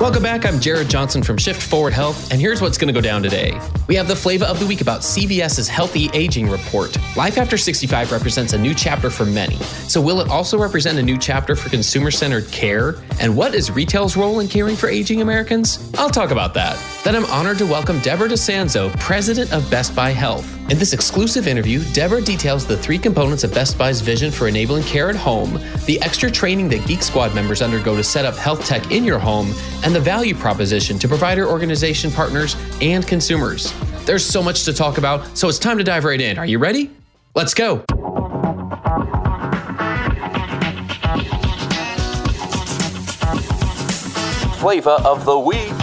Welcome back. I'm Jared Johnson from Shift Forward Health, and here's what's going to go down today. We have the flavor of the week about CVS's Healthy Aging Report. Life after 65 represents a new chapter for many. So, will it also represent a new chapter for consumer centered care? And what is retail's role in caring for aging Americans? I'll talk about that. Then I'm honored to welcome Deborah Di Sanzo, president of Best Buy Health. In this exclusive interview, Deborah details the three components of Best Buy's vision for enabling care at home, the extra training that Geek Squad members undergo to set up health tech in your home, and the value proposition to provider organization partners and consumers. There's so much to talk about, so it's time to dive right in. Are you ready? Let's go. Flavor of the week.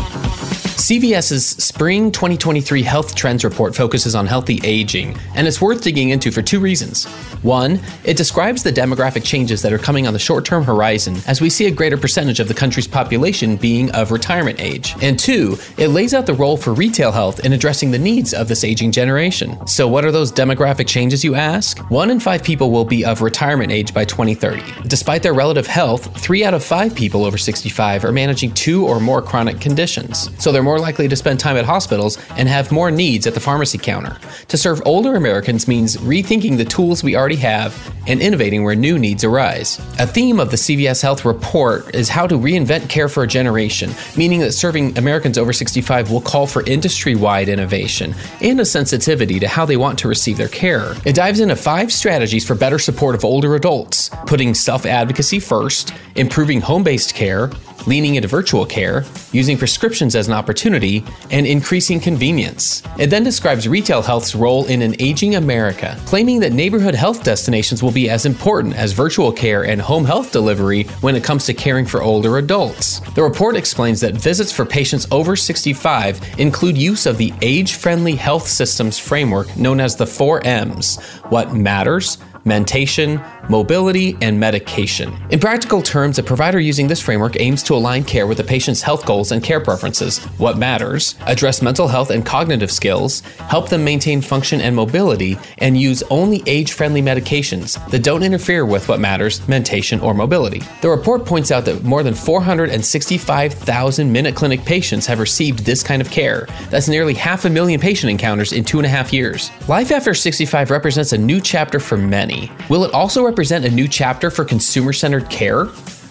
CVS's Spring 2023 Health Trends Report focuses on healthy aging, and it's worth digging into for two reasons. One, it describes the demographic changes that are coming on the short term horizon as we see a greater percentage of the country's population being of retirement age. And two, it lays out the role for retail health in addressing the needs of this aging generation. So, what are those demographic changes, you ask? One in five people will be of retirement age by 2030. Despite their relative health, three out of five people over 65 are managing two or more chronic conditions. So, they're more likely to spend time at hospitals and have more needs at the pharmacy counter. To serve older Americans means rethinking the tools we already have and innovating where new needs arise. A theme of the CVS Health report is how to reinvent care for a generation, meaning that serving Americans over 65 will call for industry wide innovation and a sensitivity to how they want to receive their care. It dives into five strategies for better support of older adults, putting self advocacy first, improving home based care, leaning into virtual care, using prescriptions as an opportunity, and increasing convenience. It then describes retail health's role in an aging America, claiming that neighborhood health destinations will be as important as virtual care and home health delivery when it comes to caring for older adults. The report explains that visits for patients over 65 include use of the age friendly health systems framework known as the 4 M's what matters, mentation, mobility, and medication. In practical terms, a provider using this framework aims to align care with the patient's health goals and care preferences, what matters, address mental health and cognitive skills, help them maintain function and mobility, and use only age friendly medications that don't interfere with what matters, mentation, or mobility. The report points out that more than 465,000 Minute Clinic patients have received this kind of care. That's nearly half a million patient encounters in two and a half years. Life after 65 represents a new chapter for many. Will it also represent a new chapter for consumer centered care?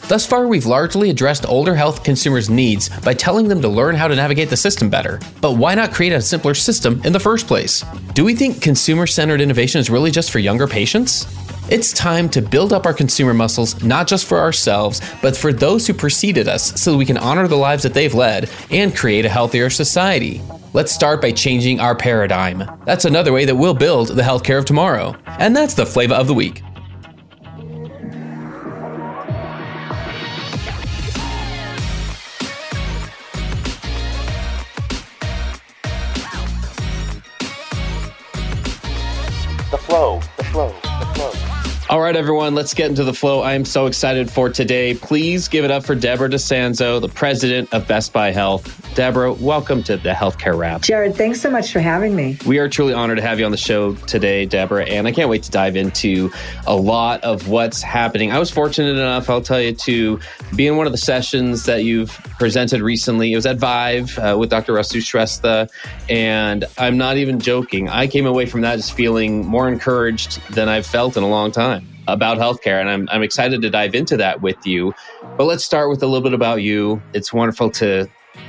Thus far, we've largely addressed older health consumers' needs by telling them to learn how to navigate the system better. But why not create a simpler system in the first place? Do we think consumer centered innovation is really just for younger patients? It's time to build up our consumer muscles, not just for ourselves, but for those who preceded us, so we can honor the lives that they've led and create a healthier society. Let's start by changing our paradigm. That's another way that we'll build the healthcare of tomorrow. And that's the flavor of the week. Right, everyone, let's get into the flow. I am so excited for today. Please give it up for Deborah Di Sanzo, the president of Best Buy Health. Deborah, welcome to the Healthcare Rap. Jared, thanks so much for having me. We are truly honored to have you on the show today, Deborah, and I can't wait to dive into a lot of what's happening. I was fortunate enough, I'll tell you, to be in one of the sessions that you've presented recently. It was at Vive uh, with Dr. Rasu Shrestha, and I'm not even joking. I came away from that just feeling more encouraged than I've felt in a long time about healthcare. And I'm, I'm excited to dive into that with you. But let's start with a little bit about you. It's wonderful to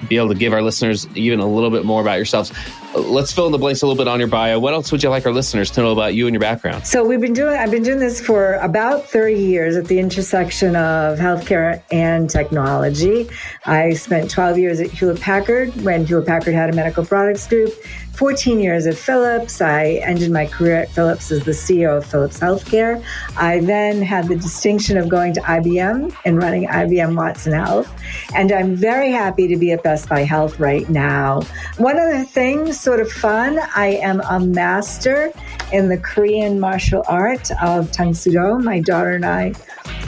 be able to give our listeners even a little bit more about yourselves. Let's fill in the blanks a little bit on your bio. What else would you like our listeners to know about you and your background? So we've been doing I've been doing this for about 30 years at the intersection of healthcare and technology. I spent 12 years at Hewlett Packard when Hewlett Packard had a medical products group 14 years at Philips. I ended my career at Philips as the CEO of Philips Healthcare. I then had the distinction of going to IBM and running IBM Watson Health. And I'm very happy to be at Best Buy Health right now. One other sort of fun, I am a master in the Korean martial art of Tang Soo Do. My daughter and I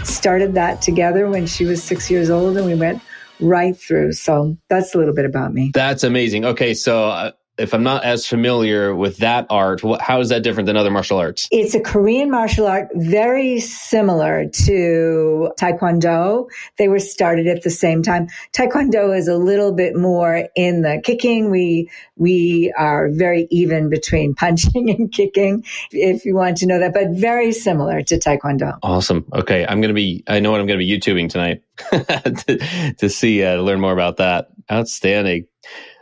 started that together when she was six years old, and we went right through. So that's a little bit about me. That's amazing. Okay, so uh, if I'm not as familiar with that art, what, how is that different than other martial arts? It's a Korean martial art very similar to Taekwondo. They were started at the same time. Taekwondo is a little bit more in the kicking. We we are very even between punching and kicking, if you want to know that, but very similar to Taekwondo. Awesome. Okay, I'm gonna be. I know what I'm gonna be YouTubing tonight to, to see uh, learn more about that. Outstanding.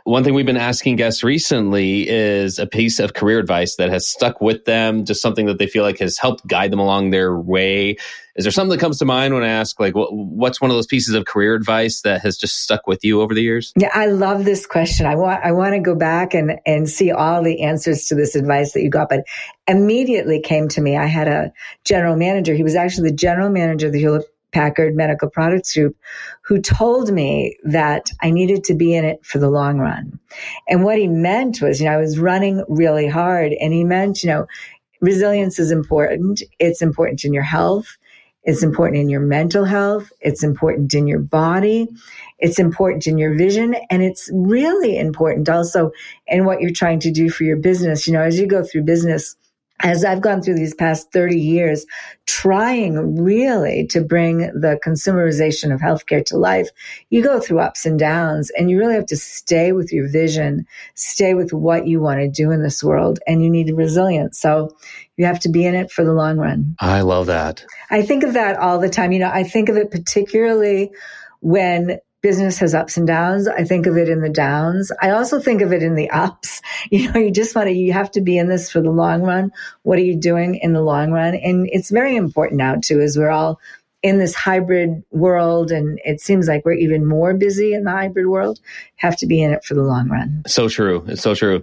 One thing we've been asking guests recently is a piece of career advice that has stuck with them, just something that they feel like has helped guide them along their way. Is there something that comes to mind when I ask, like, what, what's one of those pieces of career advice that has just stuck with you over the years? Yeah, I love this question. I want I want to go back and and see all the answers to this advice that you got, but immediately came to me. I had a general manager. He was actually the general manager of the Hewlett Packard Medical Products Group, who told me that I needed to be in it for the long run. And what he meant was, you know, I was running really hard and he meant, you know, resilience is important. It's important in your health. It's important in your mental health. It's important in your body. It's important in your vision. And it's really important also in what you're trying to do for your business. You know, as you go through business, as I've gone through these past 30 years, trying really to bring the consumerization of healthcare to life, you go through ups and downs and you really have to stay with your vision, stay with what you want to do in this world, and you need resilience. So you have to be in it for the long run. I love that. I think of that all the time. You know, I think of it particularly when business has ups and downs. I think of it in the downs. I also think of it in the ups. You know, you just want to, you have to be in this for the long run. What are you doing in the long run? And it's very important now too, as we're all in this hybrid world and it seems like we're even more busy in the hybrid world, have to be in it for the long run. So true. It's so true.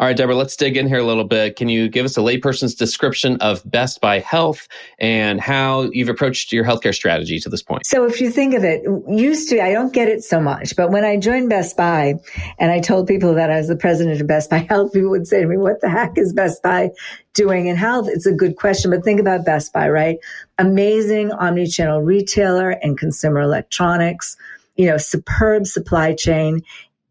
All right, Deborah, let's dig in here a little bit. Can you give us a layperson's description of Best Buy Health and how you've approached your healthcare strategy to this point? So, if you think of it, used to, I don't get it so much, but when I joined Best Buy and I told people that I was the president of Best Buy Health, people would say to me, What the heck is Best Buy doing in health? It's a good question, but think about Best Buy, right? Amazing omni channel retailer and consumer electronics you know, superb supply chain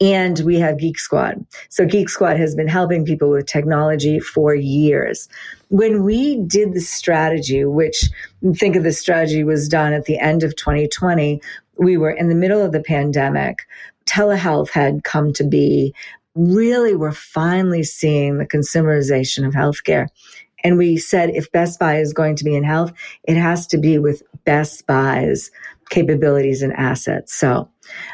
and we have Geek Squad. So Geek Squad has been helping people with technology for years. When we did the strategy, which think of the strategy was done at the end of 2020, we were in the middle of the pandemic. Telehealth had come to be. Really, we're finally seeing the consumerization of healthcare. And we said if Best Buy is going to be in health, it has to be with Best Buy's capabilities and assets. So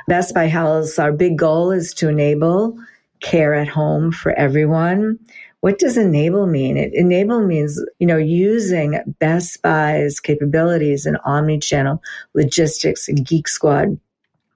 Best Buy Health, our big goal is to enable care at home for everyone. What does enable mean? It enable means, you know, using Best Buy's capabilities in omni-channel logistics and Geek Squad,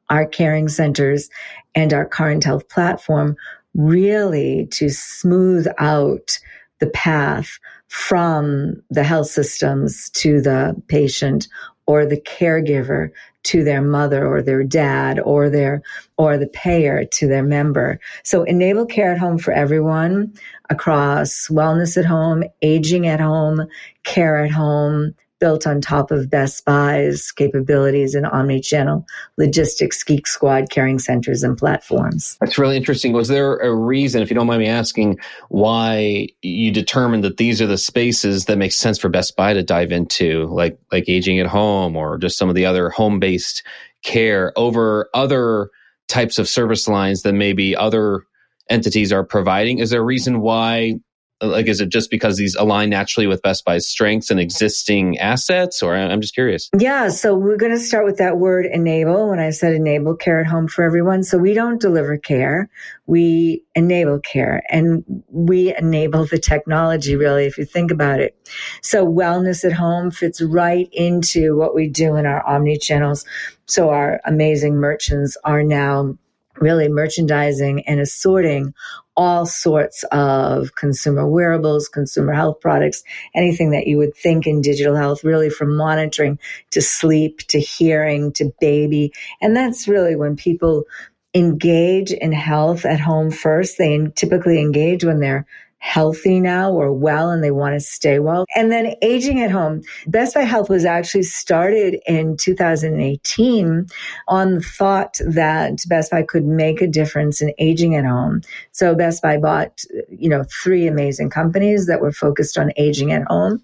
our caring centers and our current health platform really to smooth out the path from the health systems to the patient or the caregiver to their mother or their dad or their or the payer to their member. So enable care at home for everyone across wellness at home, aging at home, care at home, built on top of Best Buy's capabilities in omni-channel logistics, Geek Squad, caring centers, and platforms. That's really interesting. Was there a reason, if you don't mind me asking, why you determined that these are the spaces that make sense for Best Buy to dive into, like like aging at home or just some of the other home-based care over other types of service lines that maybe other entities are providing? Is there a reason why Like, is it just because these align naturally with Best Buy's strengths and existing assets? Or I'm just curious. Yeah. So we're going to start with that word enable. When I said enable care at home for everyone. So we don't deliver care. We enable care and we enable the technology really, if you think about it. So wellness at home fits right into what we do in our omni channels. So our amazing merchants are now really merchandising and assorting all sorts of consumer wearables, consumer health products, anything that you would think in digital health, really from monitoring to sleep to hearing to baby. And that's really when people engage in health at home first. They typically engage when they're healthy now or well and they want to stay well. And then aging at home. Best Buy Health was actually started in 2018 on the thought that Best Buy could make a difference in aging at home. So Best Buy bought, you know, three amazing companies that were focused on aging at home.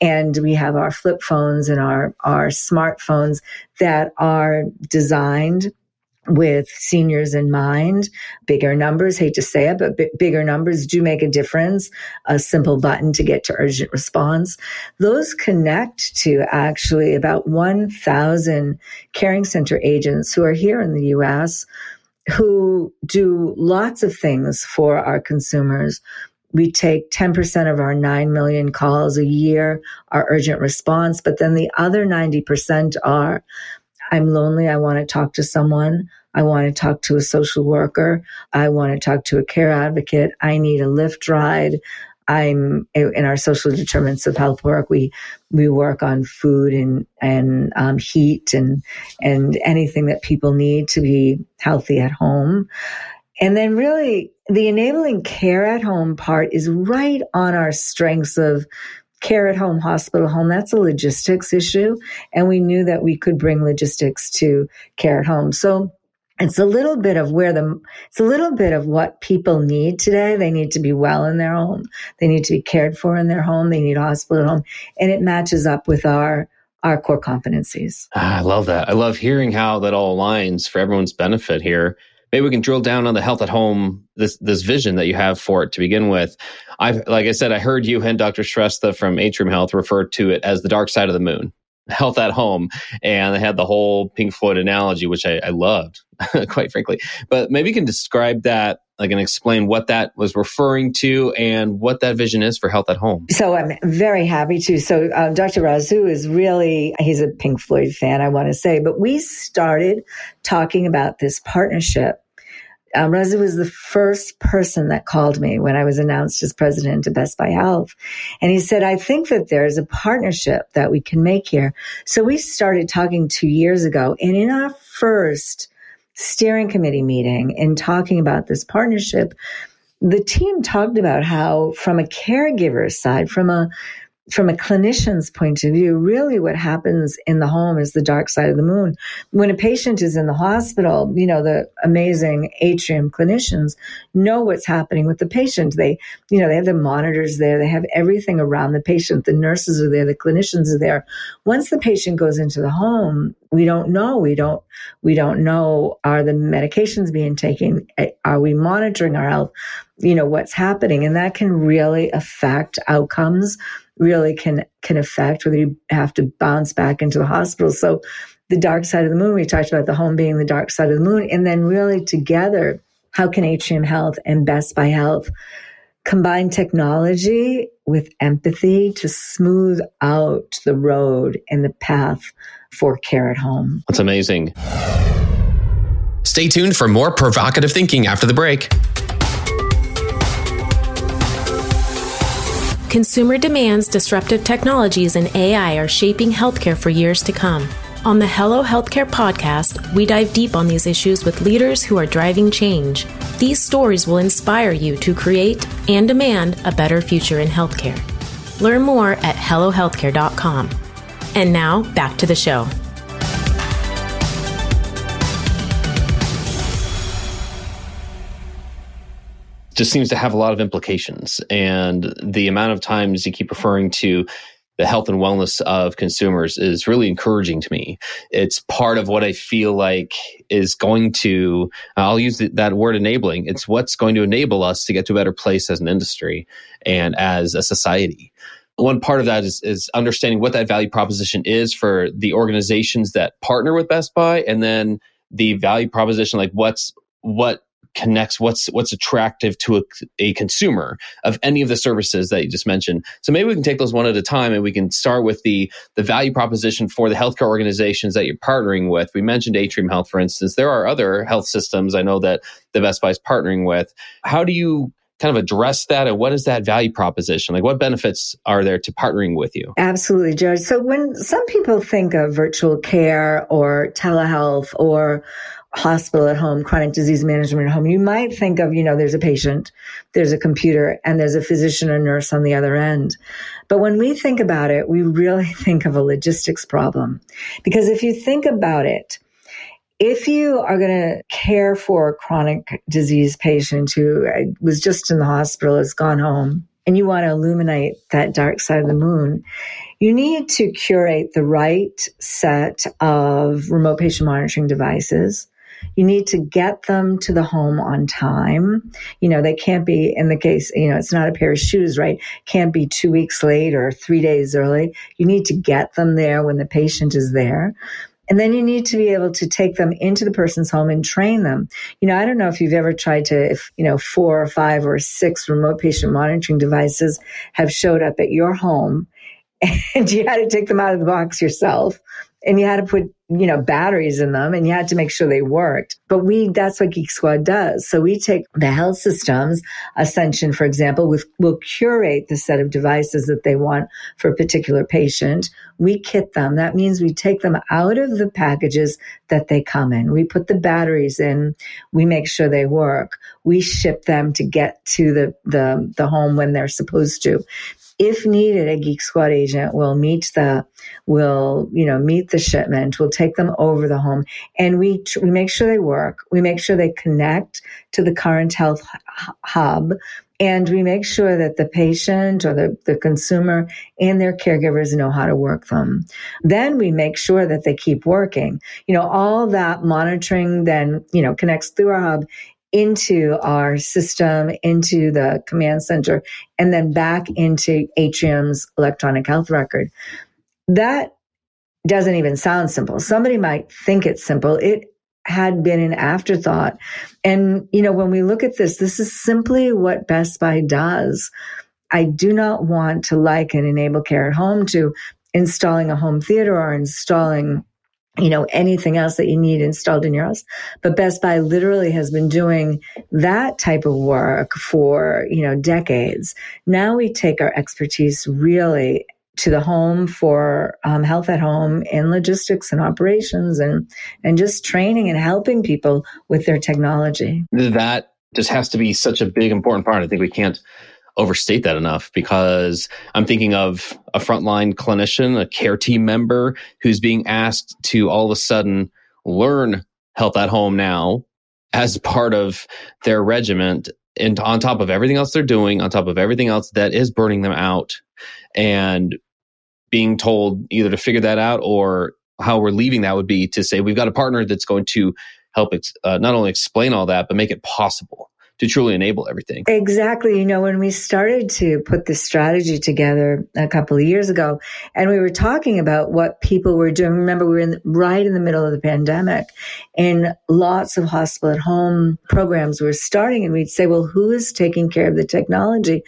And we have our flip phones and our, our smartphones that are designed with seniors in mind. Bigger numbers, hate to say it, but b- bigger numbers do make a difference. A simple button to get to urgent response. Those connect to actually about 1,000 caring center agents who are here in the US who do lots of things for our consumers. We take 10% of our 9 million calls a year, our urgent response, but then the other 90% are I'm lonely. I want to talk to someone. I want to talk to a social worker. I want to talk to a care advocate. I need a lift ride. I'm in our social determinants of health work. We we work on food and and um, heat and and anything that people need to be healthy at home. And then really the enabling care at home part is right on our strengths of care at home, hospital home, that's a logistics issue. And we knew that we could bring logistics to care at home. So it's a little bit of where the, it's a little bit of what people need today. They need to be well in their home. They need to be cared for in their home. They need a hospital at home. And it matches up with our, our core competencies. Ah, I love that. I love hearing how that all aligns for everyone's benefit here maybe we can drill down on the health at home this this vision that you have for it to begin with i like i said i heard you and dr shrestha from atrium health refer to it as the dark side of the moon health at home and they had the whole pink floyd analogy which i, I loved quite frankly but maybe you can describe that like and explain what that was referring to and what that vision is for health at home. So I'm very happy to. So um, Dr. Rasu is really he's a Pink Floyd fan, I want to say, but we started talking about this partnership. Um, Rasu was the first person that called me when I was announced as president of Best Buy Health. And he said, I think that there's a partnership that we can make here. So we started talking two years ago. And in our first steering committee meeting and talking about this partnership, the team talked about how, from a caregiver side, from a from a clinician's point of view, really what happens in the home is the dark side of the moon. When a patient is in the hospital, you know, the amazing atrium clinicians know what's happening with the patient. They, you know, they have the monitors there. They have everything around the patient. The nurses are there. The clinicians are there. Once the patient goes into the home, we don't know. We don't, we don't know. Are the medications being taken? Are we monitoring our health? You know, what's happening? And that can really affect outcomes really can can affect whether you have to bounce back into the hospital. So the dark side of the moon, we talked about the home being the dark side of the moon, and then really together, how can Atrium Health and Best Buy Health combine technology with empathy to smooth out the road and the path for care at home? That's amazing. Stay tuned for more provocative thinking after the break. Consumer demands, disruptive technologies, and AI are shaping healthcare for years to come. On the Hello Healthcare podcast, we dive deep on these issues with leaders who are driving change. These stories will inspire you to create and demand a better future in healthcare. Learn more at HelloHealthcare.com. And now, back to the show. Just seems to have a lot of implications. And the amount of times you keep referring to the health and wellness of consumers is really encouraging to me. It's part of what I feel like is going to, I'll use that word enabling. It's what's going to enable us to get to a better place as an industry and as a society. One part of that is, is understanding what that value proposition is for the organizations that partner with Best Buy and then the value proposition, like what's, what connects what's what's attractive to a, a, consumer of any of the services that you just mentioned. So maybe we can take those one at a time and we can start with the the value proposition for the healthcare organizations that you're partnering with. We mentioned atrium health for instance. There are other health systems i know that the best buy is partnering with. How do you kind of address that and what is that value proposition? Like what benefits are there to partnering with you? Absolutely george. So when some people think of virtual care or telehealth or hospital at home, chronic disease management at home, you might think of, you know, there's a patient, there's a computer, and there's a physician or nurse on the other end. But when we think about it, we really think of a logistics problem. Because if you think about it, if you are going to care for a chronic disease patient who uh, was just in the hospital, has gone home, and you want to illuminate that dark side of the moon, you need to curate the right set of remote patient monitoring devices you need to get them to the home on time. You know, they can't be in the case, you know, it's not a pair of shoes, right? Can't be two weeks late or three days early. You need to get them there when the patient is there. And then you need to be able to take them into the person's home and train them. You know, I don't know if you've ever tried to, if, you know, four or five or six remote patient monitoring devices have showed up at your home and you had to take them out of the box yourself and you had to put you know, batteries in them and you had to make sure they worked. But we, that's what Geek Squad does. So we take the health systems, Ascension, for example, with, will curate the set of devices that they want for a particular patient. We kit them. That means we take them out of the packages that they come in. We put the batteries in. We make sure they work. We ship them to get to the, the, the home when they're supposed to if needed, a Geek Squad agent will meet the, will, you know, meet the shipment, will take them over the home and we, we make sure they work. We make sure they connect to the current health hub and we make sure that the patient or the, the consumer and their caregivers know how to work them. Then we make sure that they keep working. You know, all that monitoring then, you know, connects through our hub into our system, into the command center, and then back into Atrium's electronic health record. That doesn't even sound simple. Somebody might think it's simple. It had been an afterthought. And, you know, when we look at this, this is simply what Best Buy does. I do not want to liken enable care at home to installing a home theater or installing you know, anything else that you need installed in your house. But Best Buy literally has been doing that type of work for, you know, decades. Now we take our expertise really to the home for um, health at home and logistics and operations and and just training and helping people with their technology. That just has to be such a big important part. I think we can't overstate that enough because I'm thinking of a frontline clinician, a care team member who's being asked to all of a sudden learn health at home now as part of their regiment and on top of everything else they're doing, on top of everything else that is burning them out and being told either to figure that out or how we're leaving that would be to say we've got a partner that's going to help ex- uh, not only explain all that but make it possible to truly enable everything. Exactly. You know, when we started to put this strategy together a couple of years ago, and we were talking about what people were doing. Remember, we were in, right in the middle of the pandemic, and lots of hospital at home programs were starting, and we'd say, well, who is taking care of the technology?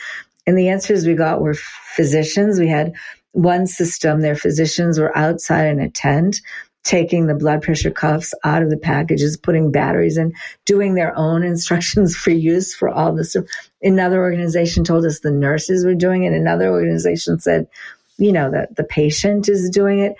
And the answers we got were physicians. We had one system, their physicians were outside in a tent taking the blood pressure cuffs out of the packages, putting batteries in, doing their own instructions for use for all this. Another organization told us the nurses were doing it. Another organization said, you know, that the patient is doing it.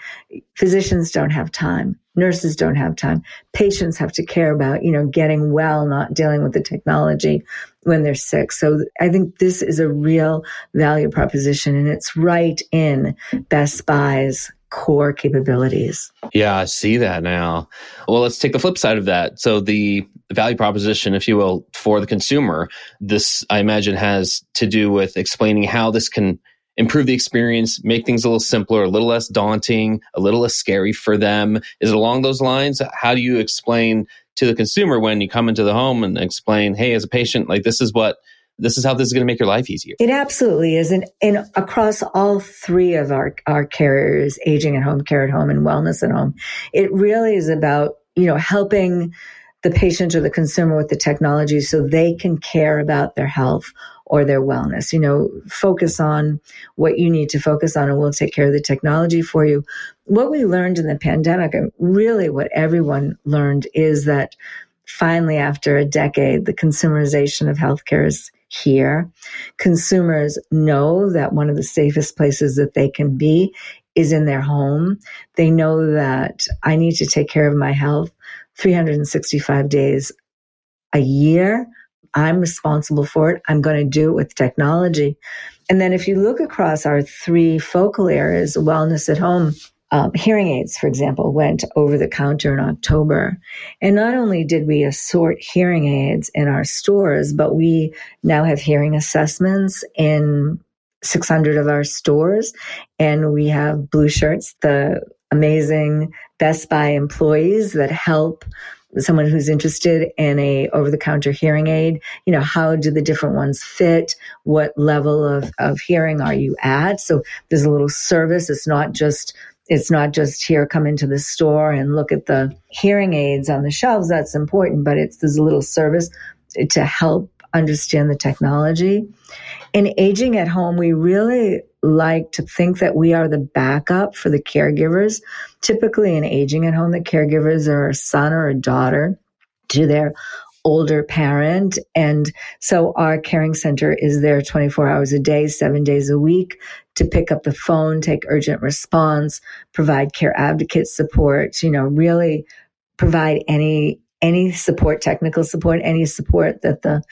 Physicians don't have time. Nurses don't have time. Patients have to care about, you know, getting well, not dealing with the technology when they're sick. So I think this is a real value proposition and it's right in Best Buy's core capabilities. Yeah, I see that now. Well, let's take the flip side of that. So the value proposition, if you will, for the consumer, this I imagine has to do with explaining how this can improve the experience, make things a little simpler, a little less daunting, a little less scary for them? Is it along those lines? How do you explain to the consumer when you come into the home and explain, hey, as a patient, like this is what this is how this is going to make your life easier. It absolutely is. And, and across all three of our, our carriers, aging at home, care at home, and wellness at home, it really is about, you know, helping the patient or the consumer with the technology so they can care about their health or their wellness. You know, focus on what you need to focus on and we'll take care of the technology for you. What we learned in the pandemic, and really what everyone learned, is that finally, after a decade, the consumerization of healthcare is here. Consumers know that one of the safest places that they can be is in their home. They know that I need to take care of my health 365 days a year. I'm responsible for it. I'm going to do it with technology. And then if you look across our three focal areas, wellness at home, um, hearing aids, for example, went over the counter in October. And not only did we assort hearing aids in our stores, but we now have hearing assessments in 600 of our stores. And we have blue shirts, the amazing Best Buy employees that help someone who's interested in a over the counter hearing aid you know how do the different ones fit what level of, of hearing are you at so there's a little service it's not just it's not just here come into the store and look at the hearing aids on the shelves that's important but it's there's a little service to help understand the technology. In aging at home we really like to think that we are the backup for the caregivers. Typically in aging at home the caregivers are a son or a daughter to their older parent. And so our caring center is there 24 hours a day, seven days a week to pick up the phone, take urgent response, provide care advocate support, you know, really provide any any support, technical support, any support that the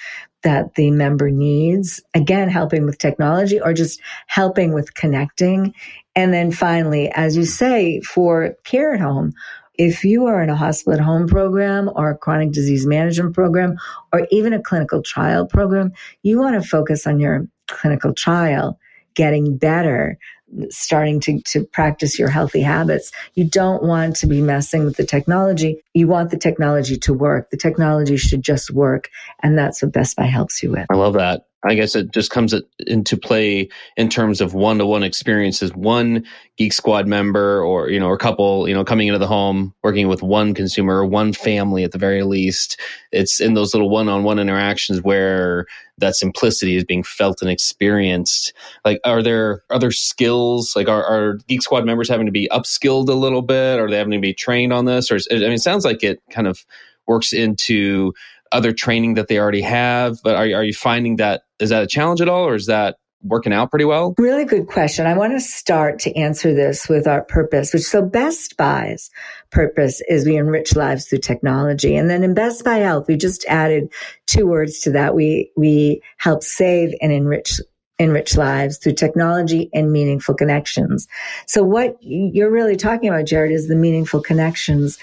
that the member needs. Again, helping with technology or just helping with connecting. And then finally, as you say, for care at home, if you are in a hospital at home program or a chronic disease management program or even a clinical trial program, you want to focus on your clinical trial getting better, starting to, to practice your healthy habits. You don't want to be messing with the technology. You want the technology to work. The technology should just work. And that's what Best Buy helps you with. I love that. I guess it just comes into play in terms of one to one experiences. One Geek Squad member or, you know, or a couple, you know, coming into the home, working with one consumer, one family at the very least. It's in those little one on one interactions where that simplicity is being felt and experienced. Like, are there other skills? Like, are, are Geek Squad members having to be upskilled a little bit? Are they having to be trained on this? Or, is, I mean, it sounds like it kind of works into other training that they already have. But are, are you finding that is that a challenge at all, or is that working out pretty well? Really good question. I want to start to answer this with our purpose, which so Best Buy's purpose is we enrich lives through technology. And then in Best Buy Health, we just added two words to that. We, we help save and enrich enrich lives through technology and meaningful connections. So what you're really talking about, Jared, is the meaningful connections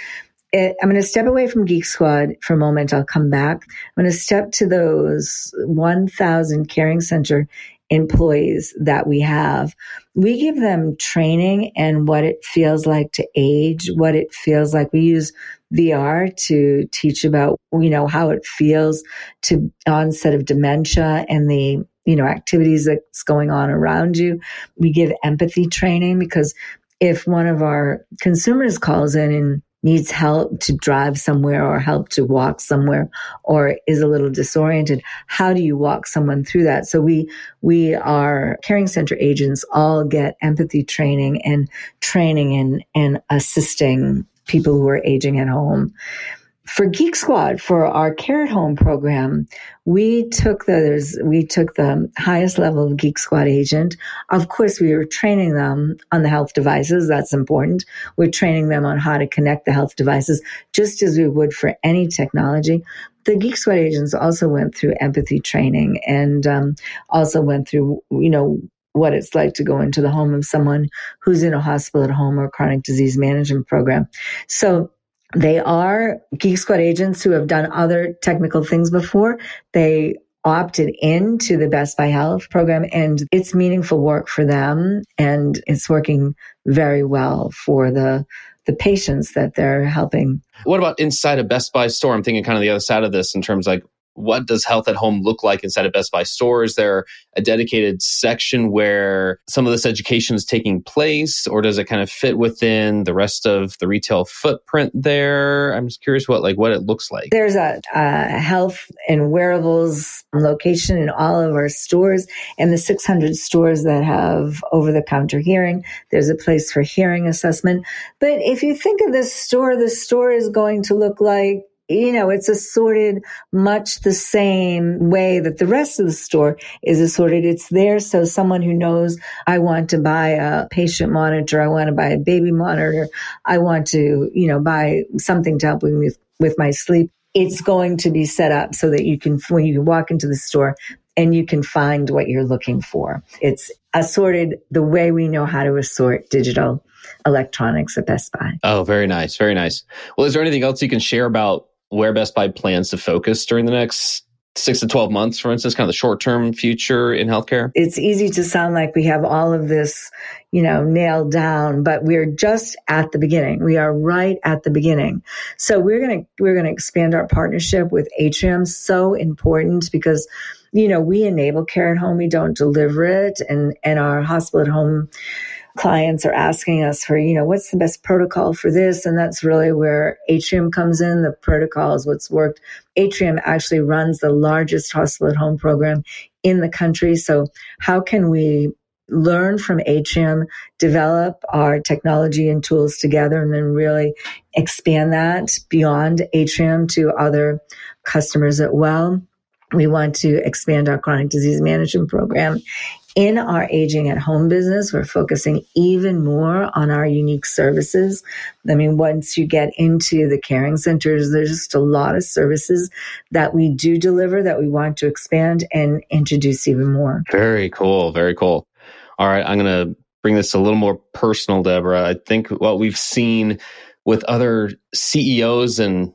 it, I'm going to step away from Geek Squad for a moment. I'll come back. I'm going to step to those 1,000 Caring Center employees that we have. We give them training and what it feels like to age, what it feels like. We use VR to teach about, you know, how it feels to onset of dementia and the, you know, activities that's going on around you. We give empathy training because if one of our consumers calls in and needs help to drive somewhere or help to walk somewhere or is a little disoriented how do you walk someone through that? So we we our caring center agents all get empathy training and training and and assisting people who are aging at home for Geek Squad, for our care at home program, we took the we took the highest level of Geek Squad agent. Of course, we were training them on the health devices. That's important. We're training them on how to connect the health devices, just as we would for any technology. The Geek Squad agents also went through empathy training and um, also went through, you know, what it's like to go into the home of someone who's in a hospital at home or chronic disease management program. So they are Geek Squad agents who have done other technical things before. They opted into the Best Buy Health program and it's meaningful work for them and it's working very well for the the patients that they're helping. What about inside a Best Buy store? I'm thinking kind of the other side of this in terms like what does health at home look like inside of Best Buy store? Is there a dedicated section where some of this education is taking place, or does it kind of fit within the rest of the retail footprint there? I'm just curious what like what it looks like. There's a, a health and wearables location in all of our stores, and the 600 stores that have over the counter hearing. There's a place for hearing assessment. But if you think of this store, the store is going to look like you know, it's assorted much the same way that the rest of the store is assorted. It's there so someone who knows I want to buy a patient monitor, I want to buy a baby monitor, I want to, you know, buy something to help me with, with my sleep. It's going to be set up so that you can, when you walk into the store and you can find what you're looking for. It's assorted the way we know how to assort digital electronics at Best Buy. Oh, very nice. Very nice. Well, is there anything else you can share about where Best Buy plans to focus during the next six to 12 months, for instance, kind of the short term future in healthcare? It's easy to sound like we have all of this, you know, nailed down, but we're just at the beginning. We are right at the beginning. So we're going to, we're going to expand our partnership with Atrium. So important because, you know, we enable care at home. We don't deliver it and, and our hospital at home clients are asking us for, you know, what's the best protocol for this? And that's really where Atrium comes in. The protocol is what's worked. Atrium actually runs the largest hospital at home program in the country. So how can we learn from Atrium, develop our technology and tools together, and then really expand that beyond Atrium to other customers as well. We want to expand our chronic disease management program in our aging at home business, we're focusing even more on our unique services. I mean, once you get into the caring centers, there's just a lot of services that we do deliver that we want to expand and introduce even more. Very cool. Very cool. All right. I'm going to bring this a little more personal, Deborah. I think what we've seen with other CEOs and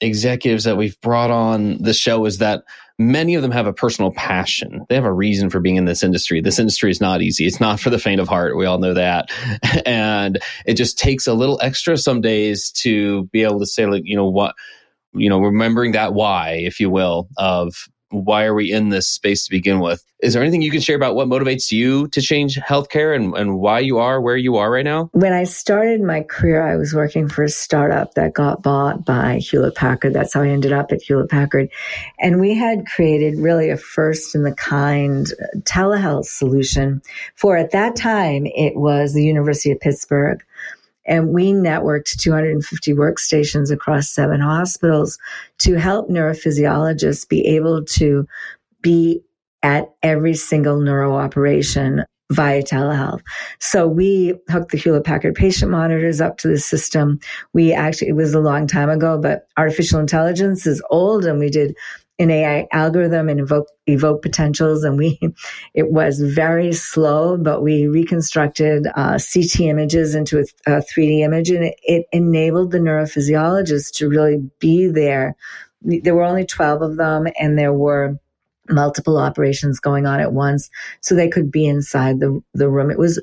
executives that we've brought on the show is that many of them have a personal passion. They have a reason for being in this industry. This industry is not easy. It's not for the faint of heart. We all know that. and it just takes a little extra some days to be able to say, like, you know, what, you know, remembering that why, if you will, of why are we in this space to begin with? Is there anything you can share about what motivates you to change healthcare and, and why you are where you are right now? When I started my career, I was working for a startup that got bought by Hewlett Packard. That's how I ended up at Hewlett Packard. And we had created really a first in the kind uh, telehealth solution for at that time, it was the University of Pittsburgh and we networked 250 workstations across seven hospitals to help neurophysiologists be able to be at every single neuro operation via telehealth. So we hooked the Hewlett Packard patient monitors up to the system. We actually, it was a long time ago, but artificial intelligence is old and we did an AI algorithm and evoke, evoke potentials. And we, it was very slow, but we reconstructed uh, CT images into a, a 3D image and it, it enabled the neurophysiologists to really be there. There were only 12 of them and there were multiple operations going on at once. So they could be inside the, the room. It was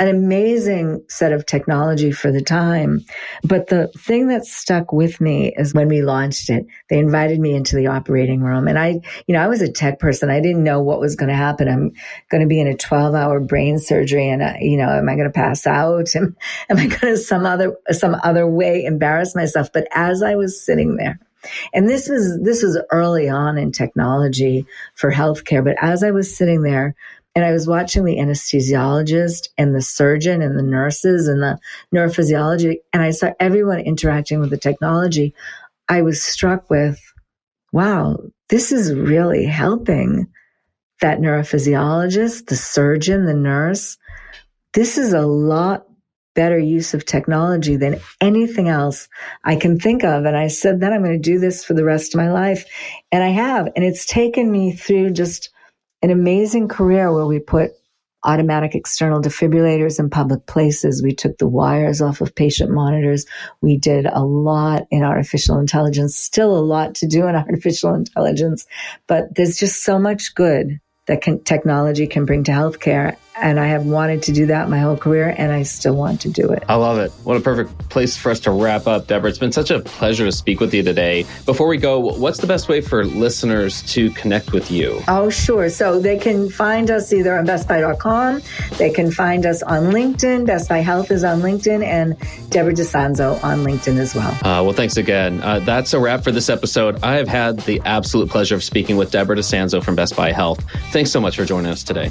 an amazing set of technology for the time. But the thing that stuck with me is when we launched it, they invited me into the operating room. And I, you know, I was a tech person. I didn't know what was going to happen. I'm going to be in a 12 hour brain surgery and, uh, you know, am I going to pass out? Am, am I going to some other, some other way embarrass myself? But as I was sitting there, and this was, this was early on in technology for healthcare. But as I was sitting there, and I was watching the anesthesiologist and the surgeon and the nurses and the neurophysiology, and I saw everyone interacting with the technology. I was struck with, wow, this is really helping that neurophysiologist, the surgeon, the nurse. This is a lot better use of technology than anything else I can think of. And I said, then I'm going to do this for the rest of my life. And I have. And it's taken me through just an amazing career where we put automatic external defibrillators in public places. We took the wires off of patient monitors. We did a lot in artificial intelligence, still a lot to do in artificial intelligence, but there's just so much good that can, technology can bring to healthcare and I have wanted to do that my whole career, and I still want to do it. I love it. What a perfect place for us to wrap up, Deborah. It's been such a pleasure to speak with you today. Before we go, what's the best way for listeners to connect with you? Oh, sure. So they can find us either on bestbuy.com, they can find us on LinkedIn. Best Buy Health is on LinkedIn, and Deborah Di Sanzo on LinkedIn as well. Uh, well, thanks again. Uh, that's a wrap for this episode. I have had the absolute pleasure of speaking with Deborah Di Sanzo from Best Buy Health. Thanks so much for joining us today.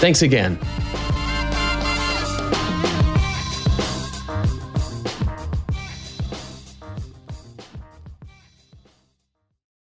Thanks again.